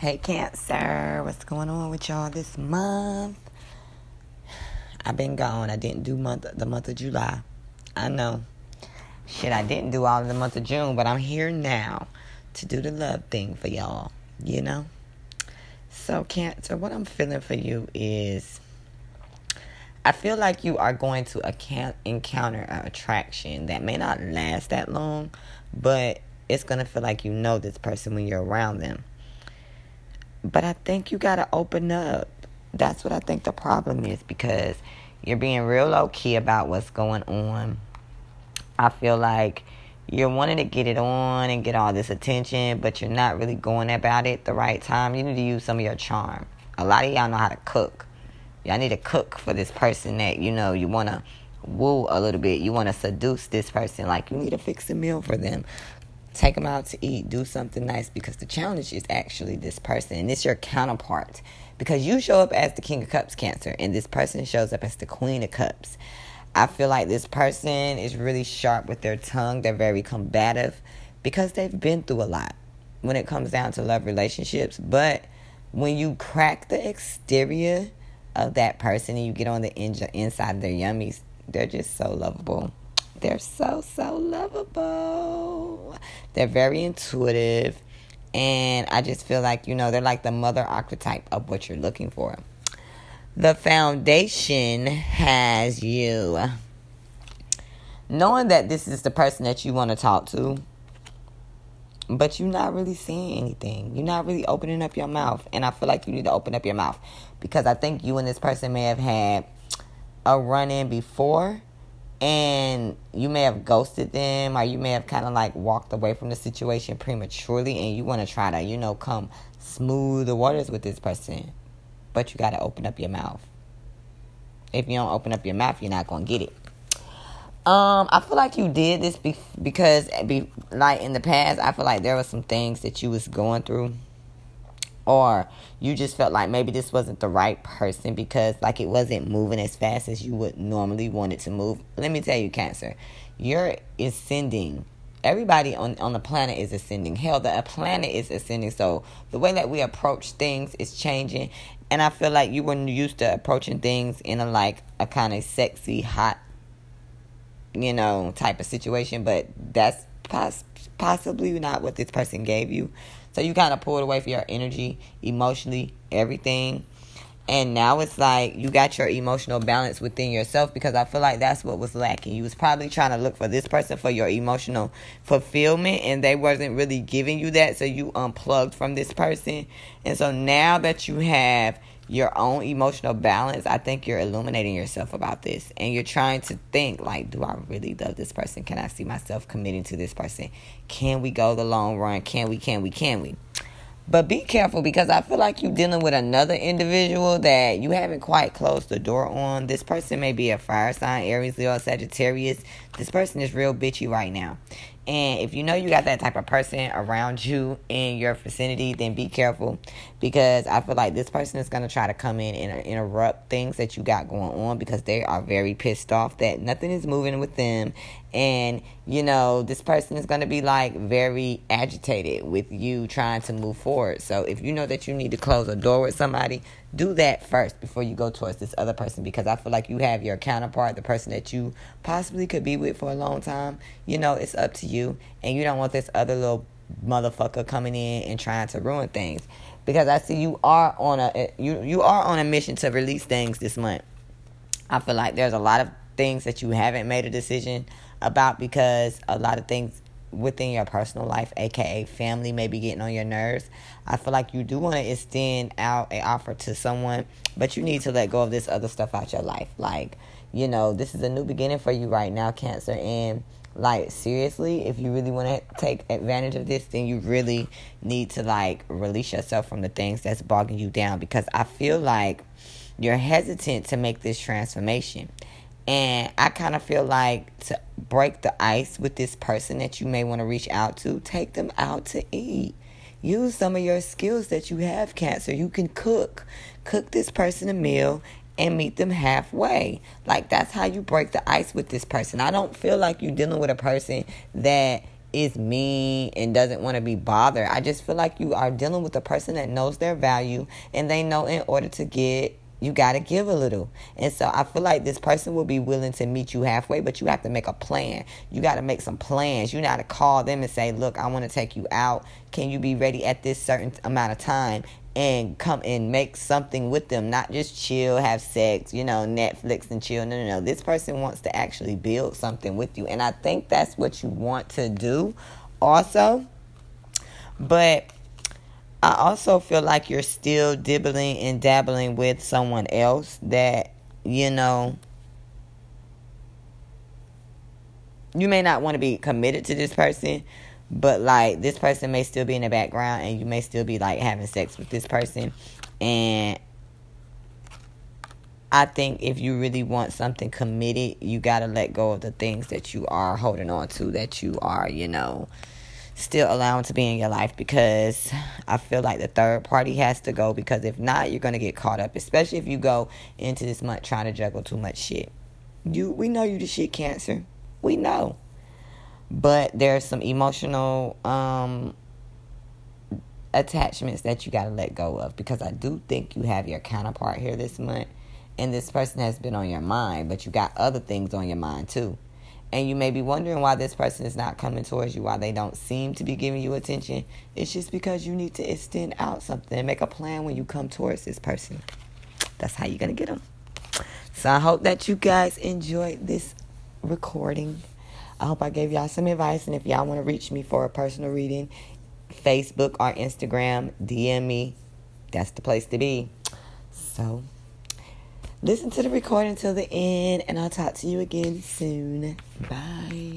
Hey, Cancer, what's going on with y'all this month? I've been gone. I didn't do month the month of July. I know. Shit, I didn't do all of the month of June, but I'm here now to do the love thing for y'all. You know. So, Cancer, what I'm feeling for you is, I feel like you are going to account, encounter an attraction that may not last that long, but it's gonna feel like you know this person when you're around them but I think you got to open up. That's what I think the problem is because you're being real low key about what's going on. I feel like you're wanting to get it on and get all this attention, but you're not really going about it the right time. You need to use some of your charm. A lot of y'all know how to cook. Y'all need to cook for this person that you know you want to woo a little bit. You want to seduce this person. Like you need to fix a meal for them. Take them out to eat. Do something nice because the challenge is actually this person and it's your counterpart. Because you show up as the King of Cups, Cancer, and this person shows up as the Queen of Cups. I feel like this person is really sharp with their tongue. They're very combative because they've been through a lot when it comes down to love relationships. But when you crack the exterior of that person and you get on the inside of their yummies, they're just so lovable. They're so, so lovable. They're very intuitive. And I just feel like, you know, they're like the mother archetype of what you're looking for. The foundation has you knowing that this is the person that you want to talk to, but you're not really saying anything. You're not really opening up your mouth. And I feel like you need to open up your mouth because I think you and this person may have had a run in before and you may have ghosted them or you may have kind of like walked away from the situation prematurely and you want to try to you know come smooth the waters with this person. But you got to open up your mouth. If you don't open up your mouth you're not going to get it. Um i feel like you did this be- because be- like in the past i feel like there were some things that you was going through or you just felt like maybe this wasn't the right person because like it wasn't moving as fast as you would normally want it to move. Let me tell you cancer you're ascending. Everybody on, on the planet is ascending. Hell the planet is ascending. So the way that we approach things is changing. And i feel like you were used to approaching things in a like a kind of sexy hot you know type of situation but that's poss- possibly not what this person gave you so you kind of pulled away from your energy, emotionally, everything. And now it's like you got your emotional balance within yourself because I feel like that's what was lacking. You was probably trying to look for this person for your emotional fulfillment and they wasn't really giving you that. So you unplugged from this person. And so now that you have your own emotional balance, I think you're illuminating yourself about this. And you're trying to think, like, do I really love this person? Can I see myself committing to this person? Can we go the long run? Can we, can we, can we? But be careful because I feel like you're dealing with another individual that you haven't quite closed the door on. This person may be a fire sign, Aries, Leo, Sagittarius. This person is real bitchy right now. And if you know you got that type of person around you in your vicinity, then be careful because I feel like this person is going to try to come in and interrupt things that you got going on because they are very pissed off that nothing is moving with them. And, you know, this person is going to be like very agitated with you trying to move forward. So if you know that you need to close a door with somebody, do that first before you go towards this other person because I feel like you have your counterpart, the person that you possibly could be with for a long time. You know, it's up to you, and you don't want this other little motherfucker coming in and trying to ruin things because I see you are on a you you are on a mission to release things this month. I feel like there's a lot of things that you haven't made a decision about because a lot of things within your personal life, aka family, may be getting on your nerves. I feel like you do want to extend out an offer to someone, but you need to let go of this other stuff out your life. Like, you know, this is a new beginning for you right now, Cancer. And, like, seriously, if you really want to take advantage of this, then you really need to, like, release yourself from the things that's bogging you down because I feel like you're hesitant to make this transformation. And I kind of feel like to break the ice with this person that you may want to reach out to, take them out to eat. Use some of your skills that you have, Cancer. You can cook. Cook this person a meal and meet them halfway. Like that's how you break the ice with this person. I don't feel like you're dealing with a person that is mean and doesn't want to be bothered. I just feel like you are dealing with a person that knows their value and they know in order to get you got to give a little. And so I feel like this person will be willing to meet you halfway, but you have to make a plan. You got to make some plans. You got to call them and say, "Look, I want to take you out. Can you be ready at this certain amount of time?" And come and make something with them, not just chill, have sex, you know, Netflix and chill. No, no, no. This person wants to actually build something with you. And I think that's what you want to do also. But I also feel like you're still dibbling and dabbling with someone else that, you know, you may not want to be committed to this person, but like this person may still be in the background and you may still be like having sex with this person. And I think if you really want something committed, you got to let go of the things that you are holding on to, that you are, you know, still allow allowing to be in your life because I feel like the third party has to go because if not, you're gonna get caught up, especially if you go into this month trying to juggle too much shit. You we know you the shit cancer. We know. But there's some emotional um attachments that you gotta let go of because I do think you have your counterpart here this month and this person has been on your mind, but you got other things on your mind too and you may be wondering why this person is not coming towards you, why they don't seem to be giving you attention, it's just because you need to extend out something and make a plan when you come towards this person. That's how you're going to get them. So I hope that you guys enjoyed this recording. I hope I gave y'all some advice. And if y'all want to reach me for a personal reading, Facebook or Instagram, DM me. That's the place to be. So listen to the recording till the end, and I'll talk to you again soon. Bye.